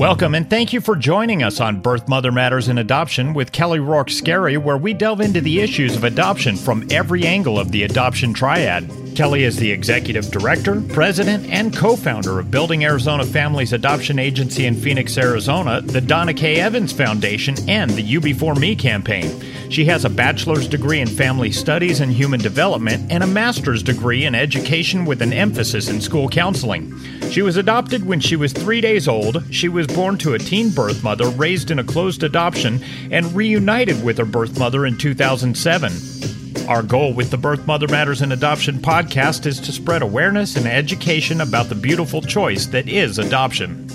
Welcome and thank you for joining us on Birth Mother Matters and Adoption with Kelly Rourke Scarry, where we delve into the issues of adoption from every angle of the adoption triad. Kelly is the executive director, president, and co founder of Building Arizona Families Adoption Agency in Phoenix, Arizona, the Donna K. Evans Foundation, and the U-Before-Me campaign. She has a bachelor's degree in family studies and human development and a master's degree in education with an emphasis in school counseling. She was adopted when she was three days old. She was born to a teen birth mother raised in a closed adoption and reunited with her birth mother in 2007. Our goal with the Birth Mother Matters in Adoption podcast is to spread awareness and education about the beautiful choice that is adoption.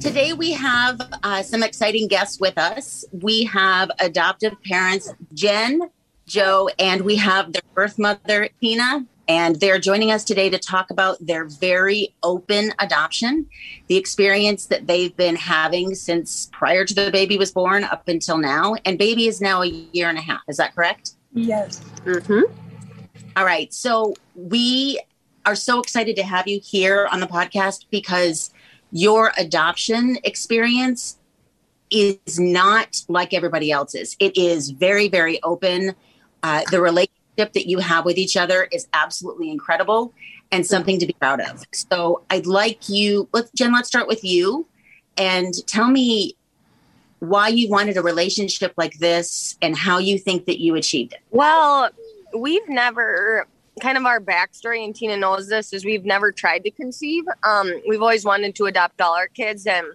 Today, we have uh, some exciting guests with us. We have adoptive parents Jen, Joe, and we have their birth mother, Tina. And they're joining us today to talk about their very open adoption, the experience that they've been having since prior to the baby was born up until now. And baby is now a year and a half. Is that correct? Yes. Mm-hmm. All right. So we are so excited to have you here on the podcast because your adoption experience is not like everybody else's. It is very, very open. Uh, the relationship that you have with each other is absolutely incredible and something to be proud of. So I'd like you, let's, Jen, let's start with you and tell me why you wanted a relationship like this and how you think that you achieved it. Well, we've never kind of our backstory and Tina knows this is we've never tried to conceive. Um, we've always wanted to adopt all our kids and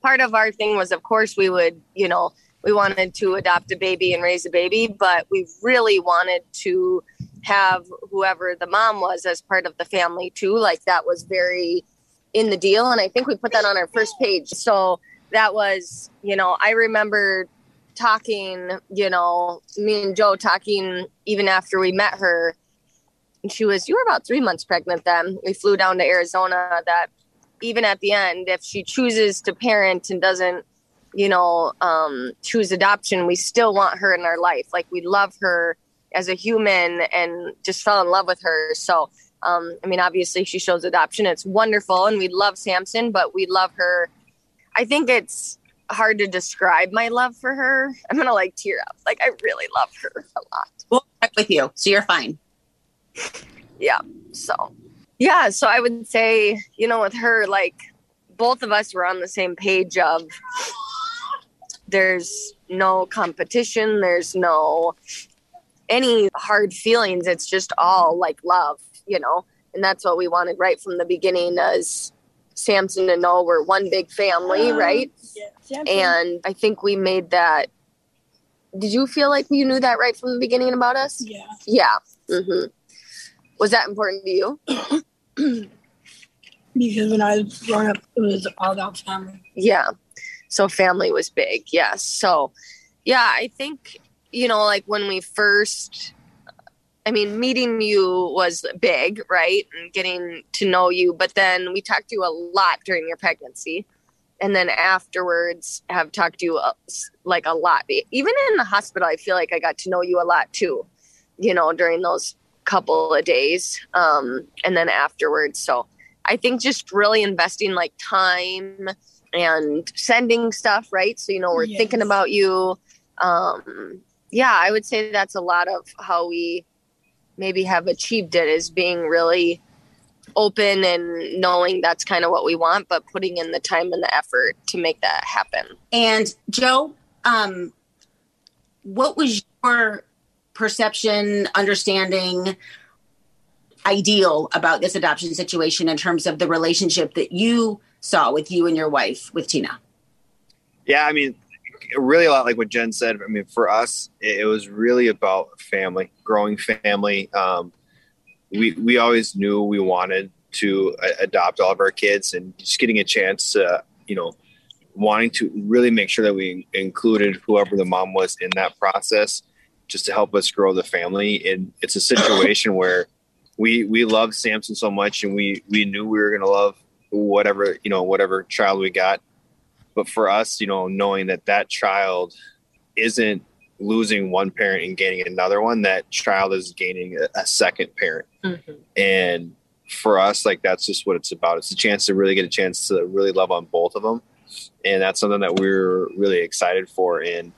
part of our thing was of course we would, you know, we wanted to adopt a baby and raise a baby, but we really wanted to have whoever the mom was as part of the family too. Like that was very in the deal. And I think we put that on our first page. So that was, you know, I remember talking, you know, me and Joe talking even after we met her. And she was, you were about three months pregnant then. We flew down to Arizona that even at the end, if she chooses to parent and doesn't, you know, um, choose adoption, we still want her in our life. Like we love her as a human and just fell in love with her. So, um, I mean, obviously she shows adoption. It's wonderful. And we love Samson, but we love her I think it's hard to describe my love for her. I'm gonna like tear up. Like I really love her a lot. We'll check with you, so you're fine. Yeah. So yeah. So I would say, you know, with her, like both of us were on the same page of there's no competition, there's no any hard feelings. It's just all like love, you know. And that's what we wanted right from the beginning as Samson and Noah were one big family, um, right? Yeah. And I think we made that. Did you feel like you knew that right from the beginning about us? Yeah. Yeah. Mm-hmm. Was that important to you? because when I was growing up, it was all about family. Yeah. So family was big. Yes. So, yeah, I think, you know, like when we first I mean, meeting you was big, right? And getting to know you, but then we talked to you a lot during your pregnancy. And then afterwards, have talked to you uh, like a lot. Even in the hospital, I feel like I got to know you a lot too, you know, during those couple of days. Um, and then afterwards. So I think just really investing like time and sending stuff, right? So, you know, we're yes. thinking about you. Um, yeah, I would say that's a lot of how we maybe have achieved it is being really open and knowing that's kind of what we want, but putting in the time and the effort to make that happen. And Joe, um, what was your perception, understanding, ideal about this adoption situation in terms of the relationship that you saw with you and your wife, with Tina? Yeah, I mean, really a lot like what Jen said. I mean, for us, it, was really about family, growing family. Um, we we always knew we wanted to adopt all of our kids, and just getting a chance to, you know, wanting to really make sure that we included whoever the mom was in that process, just to help us grow the family. And it's a situation where we we love Samson so much, and we we knew we were going to love whatever you know whatever child we got but for us, you know, knowing that that child isn't losing one parent and gaining another one, that child is gaining a, a second parent. Mm-hmm. And for us, like that's just what it's about. It's a chance to really get a chance to really love on both of them. and that's something that we're really excited for. And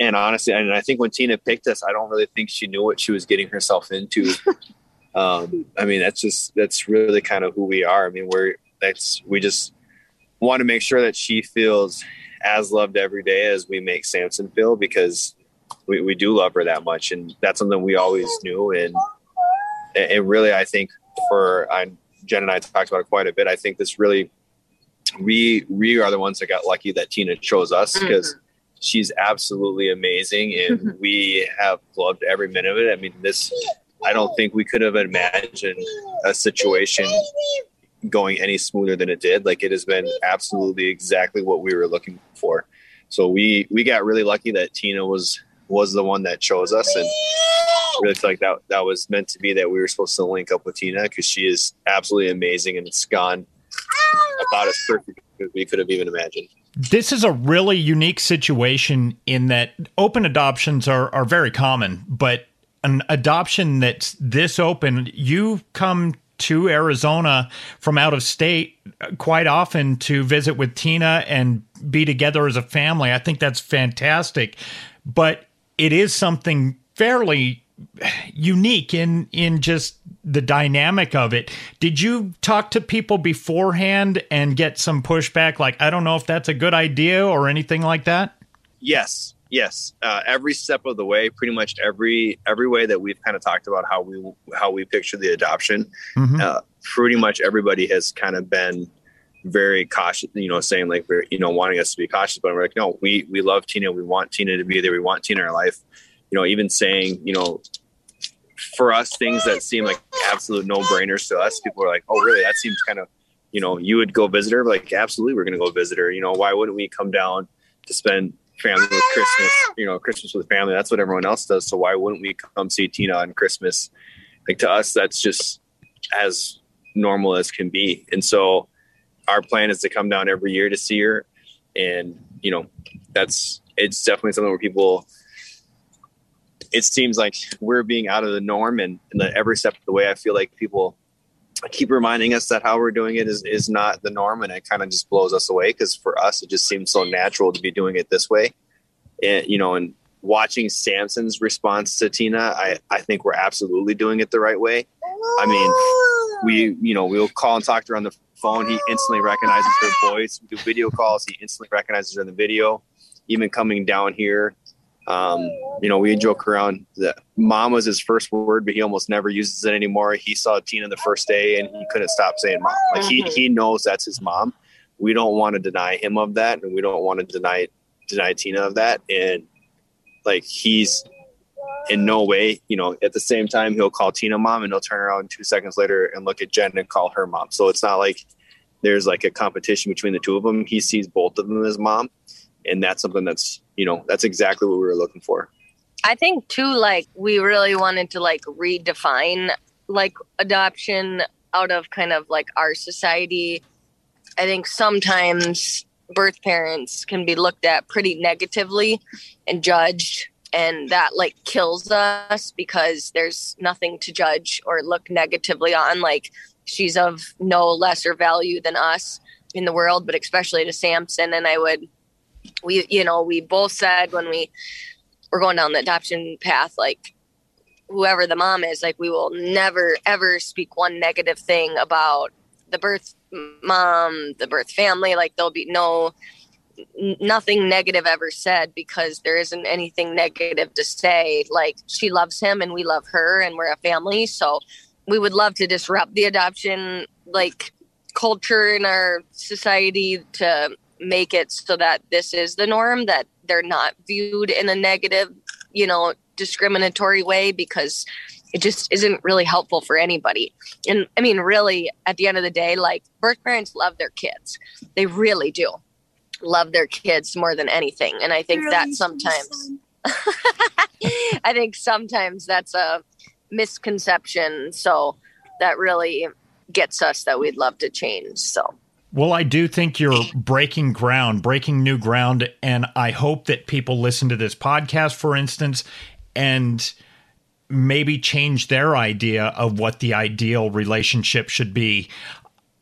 and honestly, and I think when Tina picked us, I don't really think she knew what she was getting herself into. um, I mean, that's just that's really kind of who we are. I mean, we're that's we just want to make sure that she feels as loved every day as we make Samson feel because we, we do love her that much, and that's something we always knew. And and really, I think for I, Jen and I talked about it quite a bit. I think this really we we are the ones that got lucky that Tina chose us because. Mm-hmm she's absolutely amazing and mm-hmm. we have loved every minute of it i mean this i don't think we could have imagined a situation going any smoother than it did. Like it has been absolutely exactly what we were looking for. So we we got really lucky that tina was was the one that chose us and really feel like that that was meant to be that we were supposed to link up with tina because she is absolutely amazing and it's gone about as perfect as we could have even imagined. This is a really unique situation in that open adoptions are, are very common, but an adoption that's this open, you come to Arizona from out of state quite often to visit with Tina and be together as a family. I think that's fantastic. But it is something fairly unique in in just the dynamic of it. Did you talk to people beforehand and get some pushback like I don't know if that's a good idea or anything like that? Yes. Yes. Uh, every step of the way, pretty much every every way that we've kind of talked about how we how we picture the adoption, mm-hmm. uh, pretty much everybody has kind of been very cautious, you know, saying like, you know, wanting us to be cautious, but we're like, no, we, we love Tina. We want Tina to be there. We want Tina in our life you know, even saying, you know, for us, things that seem like absolute no brainers to us, people are like, oh, really? That seems kind of, you know, you would go visit her. Like, absolutely, we're going to go visit her. You know, why wouldn't we come down to spend family with Christmas, you know, Christmas with family? That's what everyone else does. So why wouldn't we come see Tina on Christmas? Like, to us, that's just as normal as can be. And so our plan is to come down every year to see her. And, you know, that's, it's definitely something where people, it seems like we're being out of the norm and, and every step of the way i feel like people keep reminding us that how we're doing it is, is not the norm and it kind of just blows us away because for us it just seems so natural to be doing it this way. And you know and watching samson's response to tina i i think we're absolutely doing it the right way. I mean we you know we'll call and talk to her on the phone. He instantly recognizes her voice. We do video calls. He instantly recognizes her in the video. Even coming down here um, you know, we joke around that mom was his first word, but he almost never uses it anymore. He saw Tina the first day and he couldn't stop saying mom. Like he, he knows that's his mom. We don't want to deny him of that. And we don't want to deny, deny Tina of that. And like, he's in no way, you know, at the same time, he'll call Tina mom and he'll turn around two seconds later and look at Jen and call her mom. So it's not like there's like a competition between the two of them. He sees both of them as mom and that's something that's you know that's exactly what we were looking for. I think too like we really wanted to like redefine like adoption out of kind of like our society. I think sometimes birth parents can be looked at pretty negatively and judged and that like kills us because there's nothing to judge or look negatively on. Like she's of no lesser value than us in the world but especially to samson and i would we you know we both said when we were going down the adoption path like whoever the mom is like we will never ever speak one negative thing about the birth mom the birth family. Like there'll be no nothing negative ever said because there isn't anything negative to say. Like she loves him and we love her and we're a family. So we would love to disrupt the adoption like culture in our society to make it so that this is the norm that they're not viewed in a negative you know discriminatory way because it just isn't really helpful for anybody. And i mean really at the end of the day like birth parents love their kids. They really do love their kids more than anything. And i think really? that sometimes i think sometimes that's a misconception. So that really gets us that we'd love to change. So well, I do think you're breaking ground, breaking new ground. And I hope that people listen to this podcast, for instance, and maybe change their idea of what the ideal relationship should be.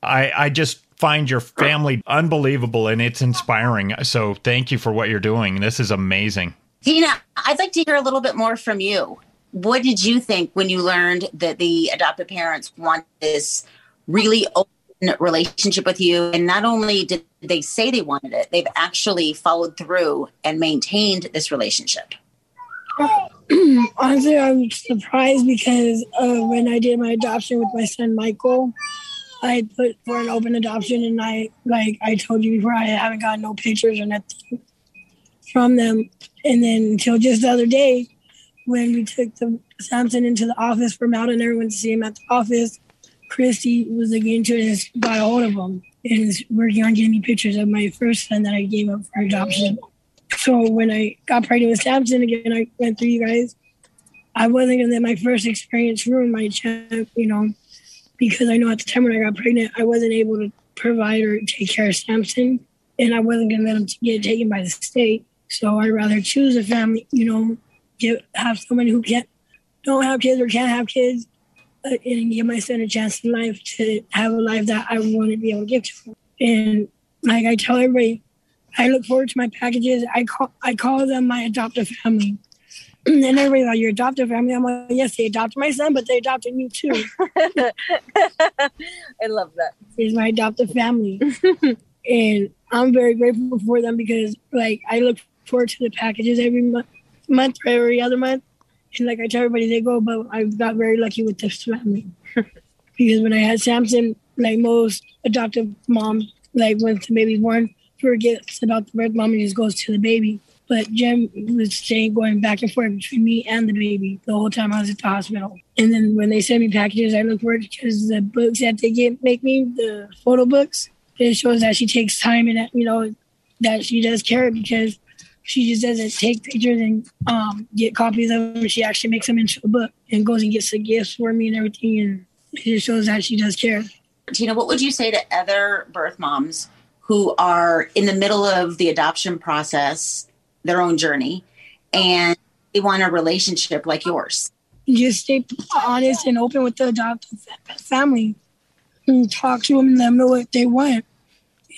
I, I just find your family unbelievable and it's inspiring. So thank you for what you're doing. This is amazing. Tina, I'd like to hear a little bit more from you. What did you think when you learned that the adoptive parents want this really open relationship with you? And not only did they say they wanted it, they've actually followed through and maintained this relationship. Honestly, I'm surprised because uh, when I did my adoption with my son Michael, I put for an open adoption, and I like I told you before, I haven't gotten no pictures or nothing from them. And then until just the other day, when we took the Samson into the office for Mountain, everyone to see him at the office. Christy was into it and got a hold of him and is working on getting me pictures of my first son that I gave up for adoption. So when I got pregnant with Samson again, I went through you guys. I wasn't gonna let my first experience ruin my chance, you know, because I know at the time when I got pregnant, I wasn't able to provide or take care of Samson, and I wasn't gonna let him get taken by the state. So I'd rather choose a family, you know, get have someone who can't don't have kids or can't have kids, and give my son a chance in life to have a life that I want to be able to give to him. And like I tell everybody, I look forward to my packages. I call I call them my adoptive family. and everybody's like, your adoptive family. I'm like, yes, they adopted my son, but they adopted me too. I love that. It's my adoptive family. and I'm very grateful for them because like I look forward to the packages every month, month or every other month. And like I tell everybody, they go, but I got very lucky with this family because when I had Samson, like most adoptive moms, like when the baby's born, forgets about the birth mom and just goes to the baby. But Jen was staying going back and forth between me and the baby the whole time I was at the hospital. And then when they send me packages, I look for it because the books that they get make me the photo books. It shows that she takes time and you know that she does care because she just doesn't take pictures and um, get copies of them. She actually makes them into a book and goes and gets the gifts for me and everything. And it just shows that she does care. Tina, what would you say to other birth moms who are in the middle of the adoption process, their own journey, and they want a relationship like yours? Just stay honest and open with the adoptive family and talk to them and let them know what they want.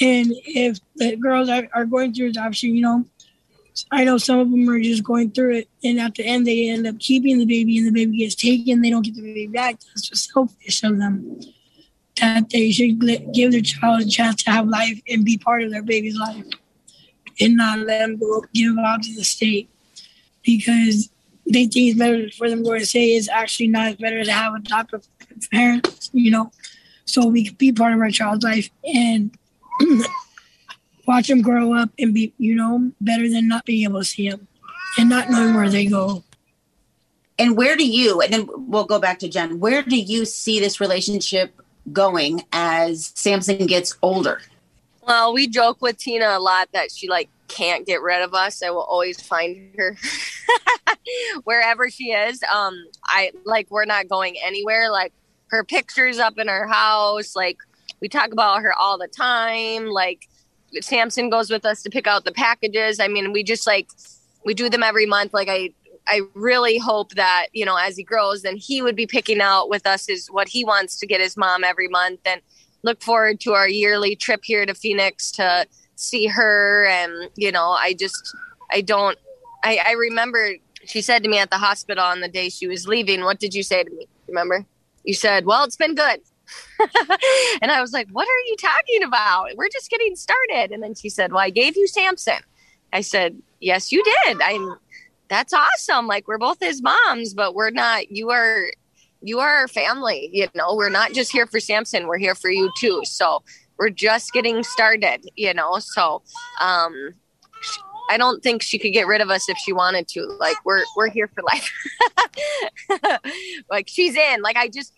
And if the girls are, are going through adoption, you know, I know some of them are just going through it, and at the end they end up keeping the baby, and the baby gets taken. They don't get the baby back. That's just selfish of them. That they should give their child a chance to have life and be part of their baby's life, and not let them go give out to the state because they think it's better for them to say it's actually not as better to have adoptive parents, you know, so we can be part of our child's life and watch them grow up and be, you know, better than not being able to see them and not knowing where they go. And where do you, and then we'll go back to Jen, where do you see this relationship going as Samson gets older? Well, we joke with Tina a lot that she like can't get rid of us. I will always find her wherever she is. Um, I like we're not going anywhere. Like her pictures up in her house. Like we talk about her all the time. Like Samson goes with us to pick out the packages. I mean, we just like we do them every month. Like I I really hope that, you know, as he grows, then he would be picking out with us is what he wants to get his mom every month and look forward to our yearly trip here to Phoenix to see her and, you know, I just I don't I, I remember she said to me at the hospital on the day she was leaving, what did you say to me? Remember? You said, Well, it's been good. and I was like, What are you talking about? We're just getting started. And then she said, Well, I gave you Samson. I said, Yes, you did. I'm that's awesome. Like we're both his moms, but we're not you are you are our family, you know. We're not just here for Samson, we're here for you too. So we're just getting started, you know. So um I don't think she could get rid of us if she wanted to. Like we're we're here for life. like she's in. Like I just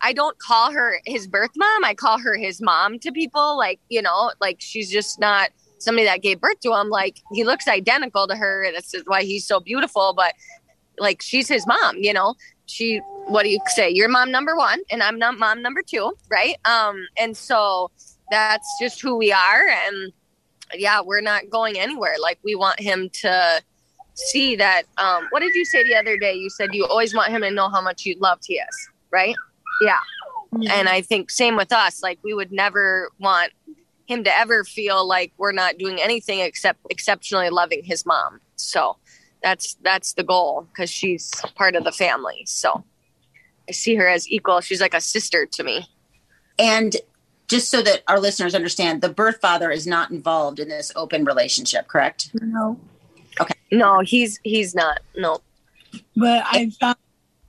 I don't call her his birth mom. I call her his mom to people. Like, you know, like she's just not somebody that gave birth to him. Like he looks identical to her. And that's why he's so beautiful. But like she's his mom, you know? She what do you say? You're mom number one and I'm not mom number two, right? Um, and so that's just who we are. And yeah, we're not going anywhere. Like we want him to see that um what did you say the other day? You said you always want him to know how much you loved he is, right? Yeah. And I think same with us. Like we would never want him to ever feel like we're not doing anything except exceptionally loving his mom. So that's that's the goal because she's part of the family. So I see her as equal. She's like a sister to me. And just so that our listeners understand, the birth father is not involved in this open relationship, correct? No. Okay. No, he's he's not. No. But I found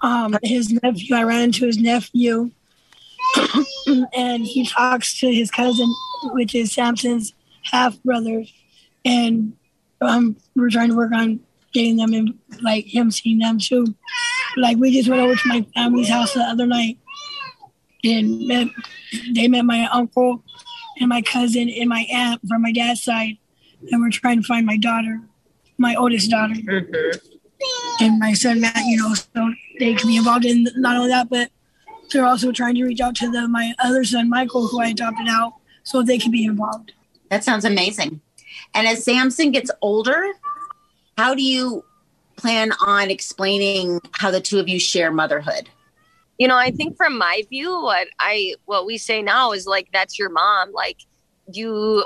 um, his nephew. I ran into his nephew, and he talks to his cousin, which is Samson's half brother, and um, we're trying to work on getting them in, like him seeing them too. Like we just went over to my family's house the other night, and met, they met my uncle and my cousin and my aunt from my dad's side, and we're trying to find my daughter, my oldest daughter, and my son Matt. You know, so they can be involved in not only that, but they're also trying to reach out to the my other son Michael, who I adopted out, so they can be involved. That sounds amazing. And as Samson gets older, how do you plan on explaining how the two of you share motherhood? You know, I think from my view, what I what we say now is like that's your mom. Like you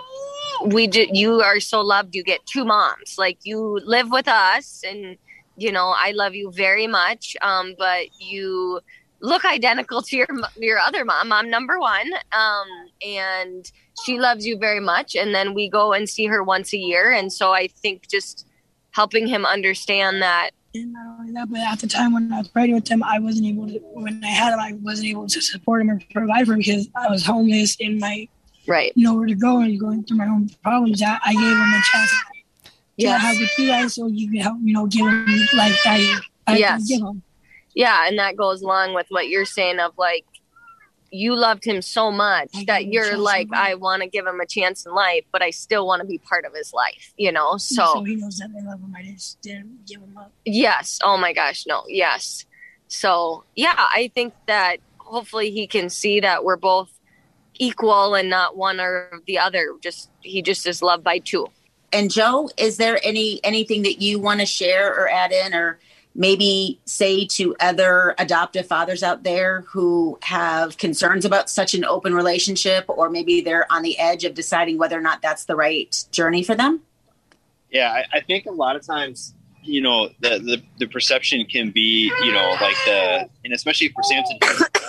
we do, you are so loved you get two moms like you live with us and you know i love you very much um but you look identical to your your other mom i'm number one um and she loves you very much and then we go and see her once a year and so i think just helping him understand that And not only that, but at the time when I was pregnant with him, I wasn't able to. When I had him, I wasn't able to support him or provide for him because I was homeless and my right nowhere to go and going through my own problems. I, I gave him a chance Yes. have with you guys, so you can help. You know, give him like I, I Yes. give him. yeah and that goes along with what you're saying of like you loved him so much I that you're like i want to give him a chance in life but i still want to be part of his life you know So, so he knows that I love him. I just didn't give him up. Yes. Oh my gosh. No. Yes. So, yeah, I think that hopefully he can see that we're both equal and not one or the other. Just he just is loved by two. And Joe, is there any anything that you want to share or add in or maybe say to other adoptive fathers out there who have concerns about such an open relationship or maybe they're on the edge of deciding whether or not that's the right journey for them? Yeah, I, I think a lot of times, you know, the, the the perception can be, you know, like the and especially for Samson,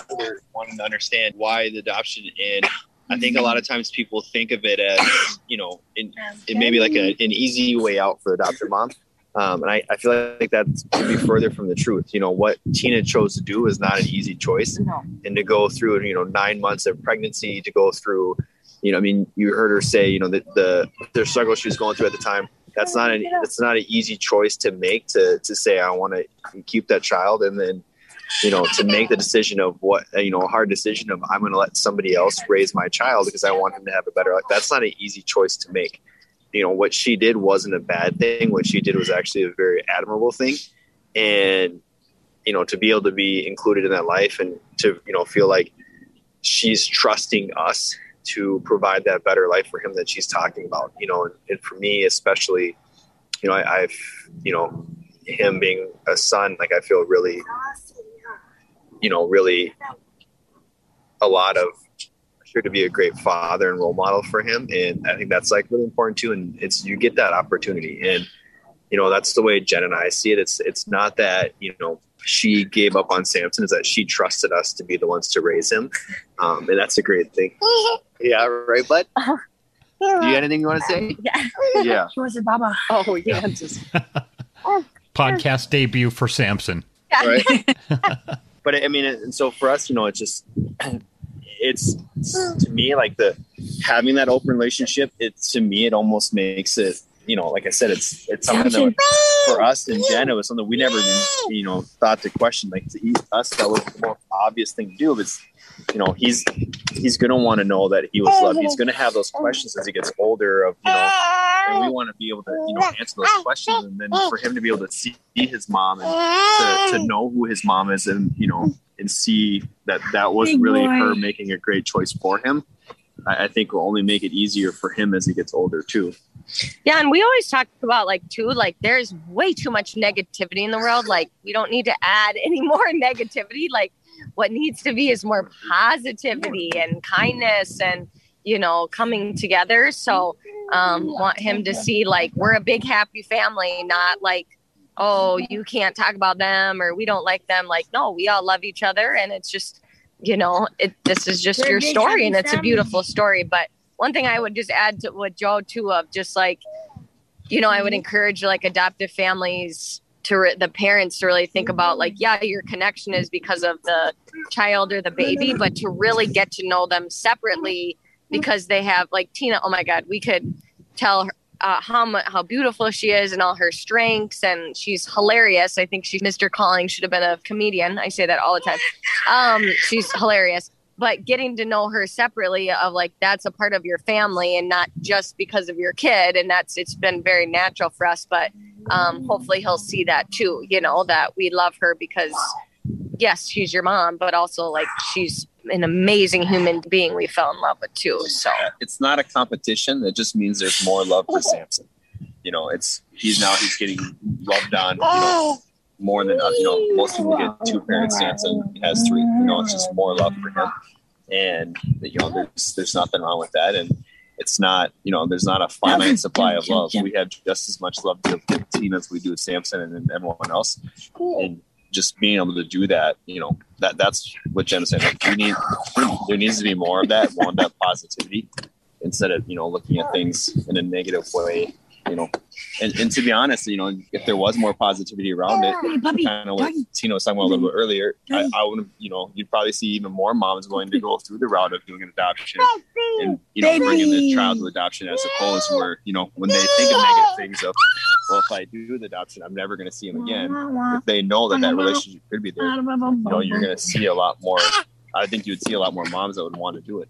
wanting to understand why the adoption. And I think a lot of times people think of it as, you know, in, it may be like a, an easy way out for adoptive mom. Um, and I, I feel like that could be further from the truth. You know, what Tina chose to do is not an easy choice. And to go through, you know, nine months of pregnancy, to go through, you know, I mean, you heard her say, you know, that the, the struggle she was going through at the time, that's not an, that's not an easy choice to make to, to say, I want to keep that child. And then, you know, to make the decision of what, you know, a hard decision of I'm going to let somebody else raise my child because I want him to have a better life. That's not an easy choice to make. You know what she did wasn't a bad thing. What she did was actually a very admirable thing. And you know to be able to be included in that life and to you know feel like she's trusting us to provide that better life for him that she's talking about you know and, and for me especially you know I, i've you know him being a son like i feel really you know really a lot of sure to be a great father and role model for him. And I think that's like really important too. And it's, you get that opportunity. And, you know, that's the way Jen and I see it. It's, it's not that, you know, she gave up on Samson is that she trusted us to be the ones to raise him. Um, and that's a great thing. Yeah. Right. But do you got anything you want to say? Yeah. Yeah. She wants a Baba. Oh yeah. Just, Podcast debut for Samson. Right. but I mean, and so for us, you know, it's just, it's, to me like the having that open relationship. It to me, it almost makes it, you know, like I said, it's it's something that for us and Jen, it was something we never, even, you know, thought to question. Like to us, that was the most obvious thing to do. But you know, he's he's gonna want to know that he was oh, loved. He's gonna have those oh. questions as he gets older. Of you know, ah. And we want to be able to you know answer those questions, and then for him to be able to see his mom and to, to know who his mom is, and you know, and see that that was Big really boy. her making a great choice for him. I, I think will only make it easier for him as he gets older too. yeah, and we always talk about like too, like there's way too much negativity in the world. Like we don't need to add any more negativity. Like what needs to be is more positivity and kindness and you know, coming together. So, um, want him to see like we're a big happy family, not like, oh, you can't talk about them or we don't like them. Like, no, we all love each other, and it's just, you know, it. This is just We're your story, and it's a beautiful story. But one thing I would just add to what Joe too of just like, you know, I would encourage like adoptive families to re- the parents to really think about like, yeah, your connection is because of the child or the baby, but to really get to know them separately because they have like Tina. Oh my God, we could tell her. Uh, how how beautiful she is and all her strengths and she's hilarious. I think she Mr. Calling should have been a comedian. I say that all the time. Um, she's hilarious but getting to know her separately of like that's a part of your family and not just because of your kid and that's it's been very natural for us but um hopefully he'll see that too you know that we love her because yes she's your mom but also like she's an amazing human being we fell in love with too so it's not a competition. It just means there's more love for Samson. You know, it's he's now he's getting loved on. You know, more than uh, you know. Most people get two parents. Samson has three. You know, it's just more love for him, and you know, there's there's nothing wrong with that. And it's not you know, there's not a finite supply of love. We have just as much love to give Tina as we do Samson and, and everyone else, and just being able to do that, you know, that that's what Jen said. Like, we need there needs to be more of that, more of that positivity instead of you know looking at things in a negative way you know. And, and to be honest you know if there was more positivity around it kind of what tina was talking about a little bit earlier I, I would you know you'd probably see even more moms going to go through the route of doing an adoption and you know bringing the child to adoption as opposed to where you know when they think of negative things of well if i do the adoption i'm never going to see him again. If they know that that relationship could be there you know you're going to see a lot more i think you'd see a lot more moms that would want to do it.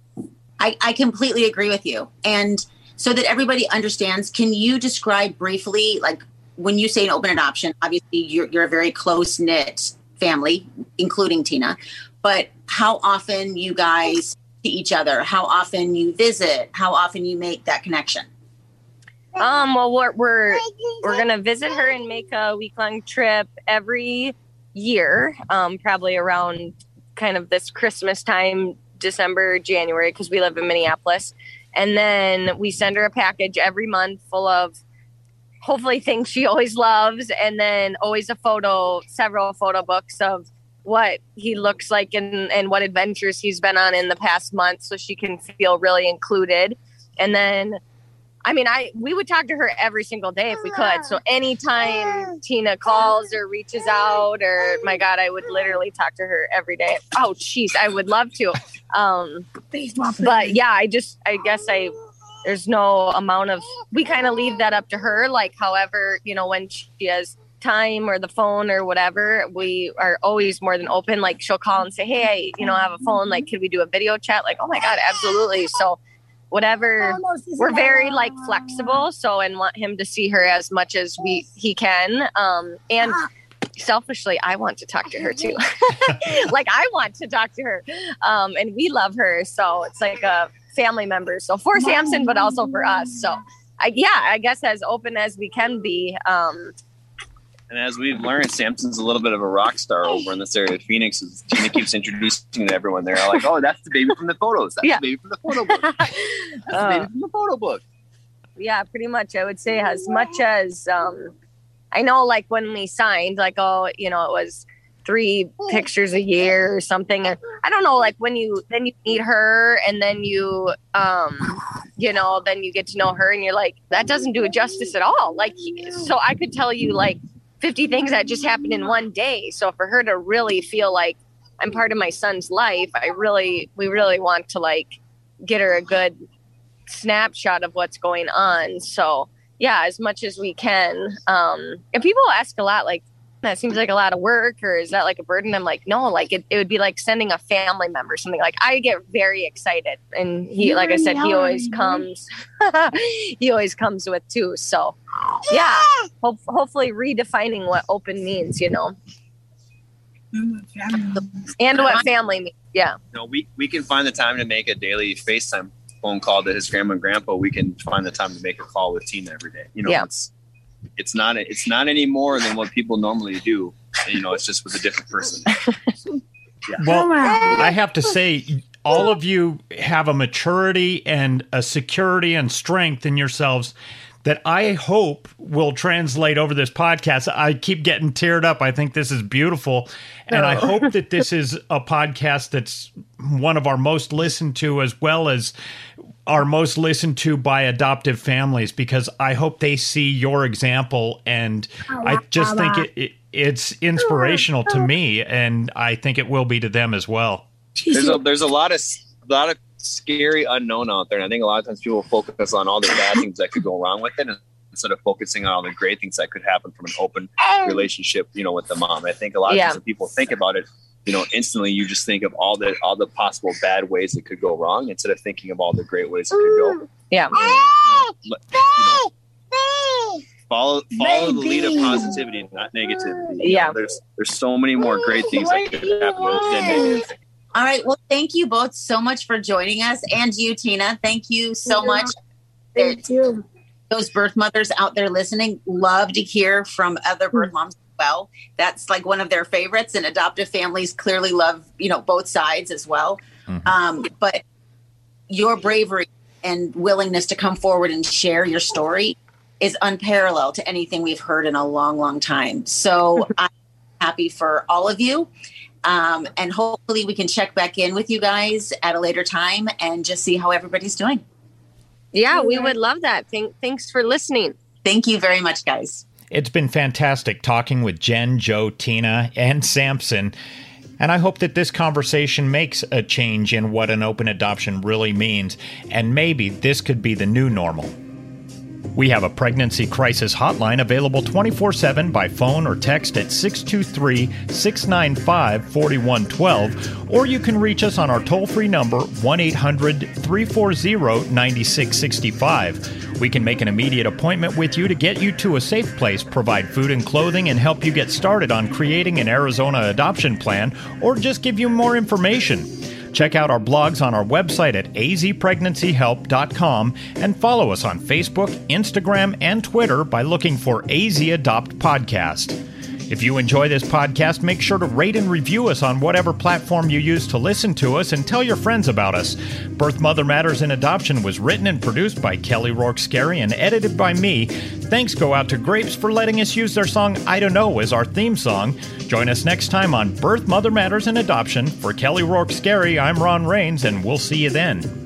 I, I completely agree with you. And so that everybody understands, can you describe briefly, like when you say an open adoption, obviously you're, you're a very close knit family, including Tina, but how often you guys see each other, how often you visit, how often you make that connection? Um, well, we're we're we're gonna visit her and make a week long trip every year. Um, probably around kind of this Christmas time, December, January, because we live in Minneapolis, and then we send her a package every month full of hopefully things she always loves, and then always a photo, several photo books of what he looks like and and what adventures he's been on in the past month, so she can feel really included, and then. I mean, I we would talk to her every single day if we could. So anytime Tina calls or reaches out, or my God, I would literally talk to her every day. Oh, jeez, I would love to. Um, but yeah, I just, I guess I, there's no amount of. We kind of leave that up to her. Like, however, you know, when she has time or the phone or whatever, we are always more than open. Like, she'll call and say, "Hey, you know, I have a phone. Like, could we do a video chat?" Like, oh my God, absolutely. So whatever. We're very like flexible so and want him to see her as much as we he can um and selfishly i want to talk to her too. Like i want to talk to her um and we love her so it's like a family member so for samson but also for us so I, yeah i guess as open as we can be um And as we've learned, Samson's a little bit of a rock star over in this area of Phoenix. As Tina keeps introducing to everyone there, like, "Oh, that's the baby from the photos. That's Yeah. the baby from the photo book. That's the Uh, baby from the photo book." yeah pretty much i would say as much as um i know like when we signed like oh you know it was three pictures a year or something or i don't know like when you then you meet her and then you um you know then you get to know her and you're like that doesn't do it justice at all like so i could tell you like 50 things that just happened in one day so for her to really feel like i'm part of my son's life i really we really want to like get her a good snapshot of what's going on. So yeah, as much as we can. Um, and people ask a lot, like that seems like a lot of work, or is that like a burden? I'm like, no, like it, it would be like sending a family member something. Like I get very excited, and he, You're like I said, he always comes. he always comes with two. So yeah, hope, hopefully redefining what open means, you know, and what family means. Yeah. You know, we we can find the time to make a daily FaceTime phone call to his grandma and grandpa. We can find the time to make a call with Tina every day. You know, Yeah. it's it's not it's not any more than what people normally do. You know, it's just with a different person. Well, I have to say, all of you have a maturity and a security and strength in yourselves that I hope will translate over this podcast. I keep getting teared up. I think this is beautiful. And I hope that this is a podcast that's one of our most listened to, as well as our most listened to by adoptive families, because I hope they see your example. And oh, I just think it, it it's inspirational to me, and I think it will be to them as well. There's a, there's a lot of a lot of scary unknown out there. And I think a lot of times people focus on all the bad things that could go wrong with it instead of focusing on all the great things that could happen from an open oh. relationship, you know, with the mom. I think a lot of Yeah. times people think about it, you know, instantly you just think of all the all the possible bad ways that could go wrong instead of thinking of all the great ways it could go. Mm. Yeah. Let- you know, follow follow the lead of positivity, not negativity. You Yeah. know, there's there's so many more great things that could happen than negative. All right. Well, thank you both so much for joining us, and you, Tina. Thank you so Yeah. much. Thank you. Those birth mothers out there listening love to hear from other birth hmm. moms as well. That's like one of their favorites, and adoptive families clearly love you know both sides as well. Um, but your bravery and willingness to come forward and share your story is unparalleled to anything we've heard in a long, long time. So I'm happy for all of you. Um, and hopefully we can check back in with you guys at a later time and just see how everybody's doing. Yeah, we would love that. Thank, thanks for listening. Thank you very much, guys. It's been fantastic talking with Jen, Joe, Tina, and Samson. And I hope that this conversation makes a change in what an open adoption really means, and maybe this could be the new normal. We have a pregnancy crisis hotline available 24 7 by phone or text at 623 695 4112, or you can reach us on our toll free number 1 800 340 9665. We can make an immediate appointment with you to get you to a safe place, provide food and clothing, and help you get started on creating an Arizona adoption plan, or just give you more information. Check out our blogs on our website at azpregnancyhelp.com and follow us on Facebook, Instagram, and Twitter by looking for AZ Adopt Podcast. If you enjoy this podcast, make sure to rate and review us on whatever platform you use to listen to us and tell your friends about us. Birth Mother Matters in Adoption was written and produced by Kelly Rourke Scarry and edited by me. Thanks go out to Grapes for letting us use their song I Don't Know as our theme song. Join us next time on Birth Mother Matters in Adoption. For Kelly Rourke Scarry, I'm Ron Rains, and we'll see you then.